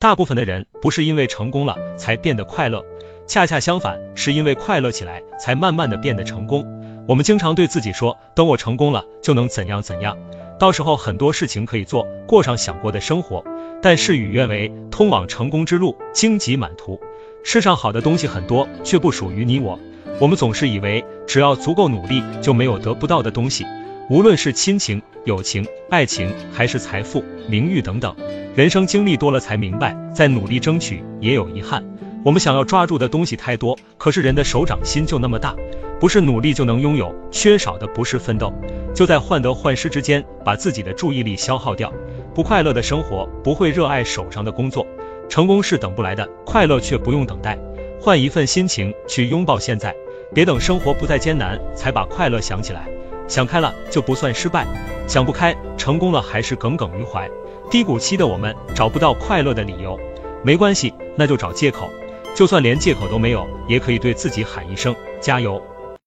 大部分的人不是因为成功了才变得快乐，恰恰相反，是因为快乐起来才慢慢的变得成功。我们经常对自己说，等我成功了就能怎样怎样，到时候很多事情可以做，过上想过的生活。但事与愿违，通往成功之路荆棘满途，世上好的东西很多，却不属于你我。我们总是以为只要足够努力，就没有得不到的东西，无论是亲情、友情、爱情，还是财富、名誉等等。人生经历多了才明白，在努力争取也有遗憾。我们想要抓住的东西太多，可是人的手掌心就那么大，不是努力就能拥有，缺少的不是奋斗，就在患得患失之间，把自己的注意力消耗掉。不快乐的生活，不会热爱手上的工作。成功是等不来的，快乐却不用等待。换一份心情去拥抱现在，别等生活不再艰难才把快乐想起来。想开了就不算失败，想不开，成功了还是耿耿于怀。低谷期的我们找不到快乐的理由，没关系，那就找借口。就算连借口都没有，也可以对自己喊一声加油。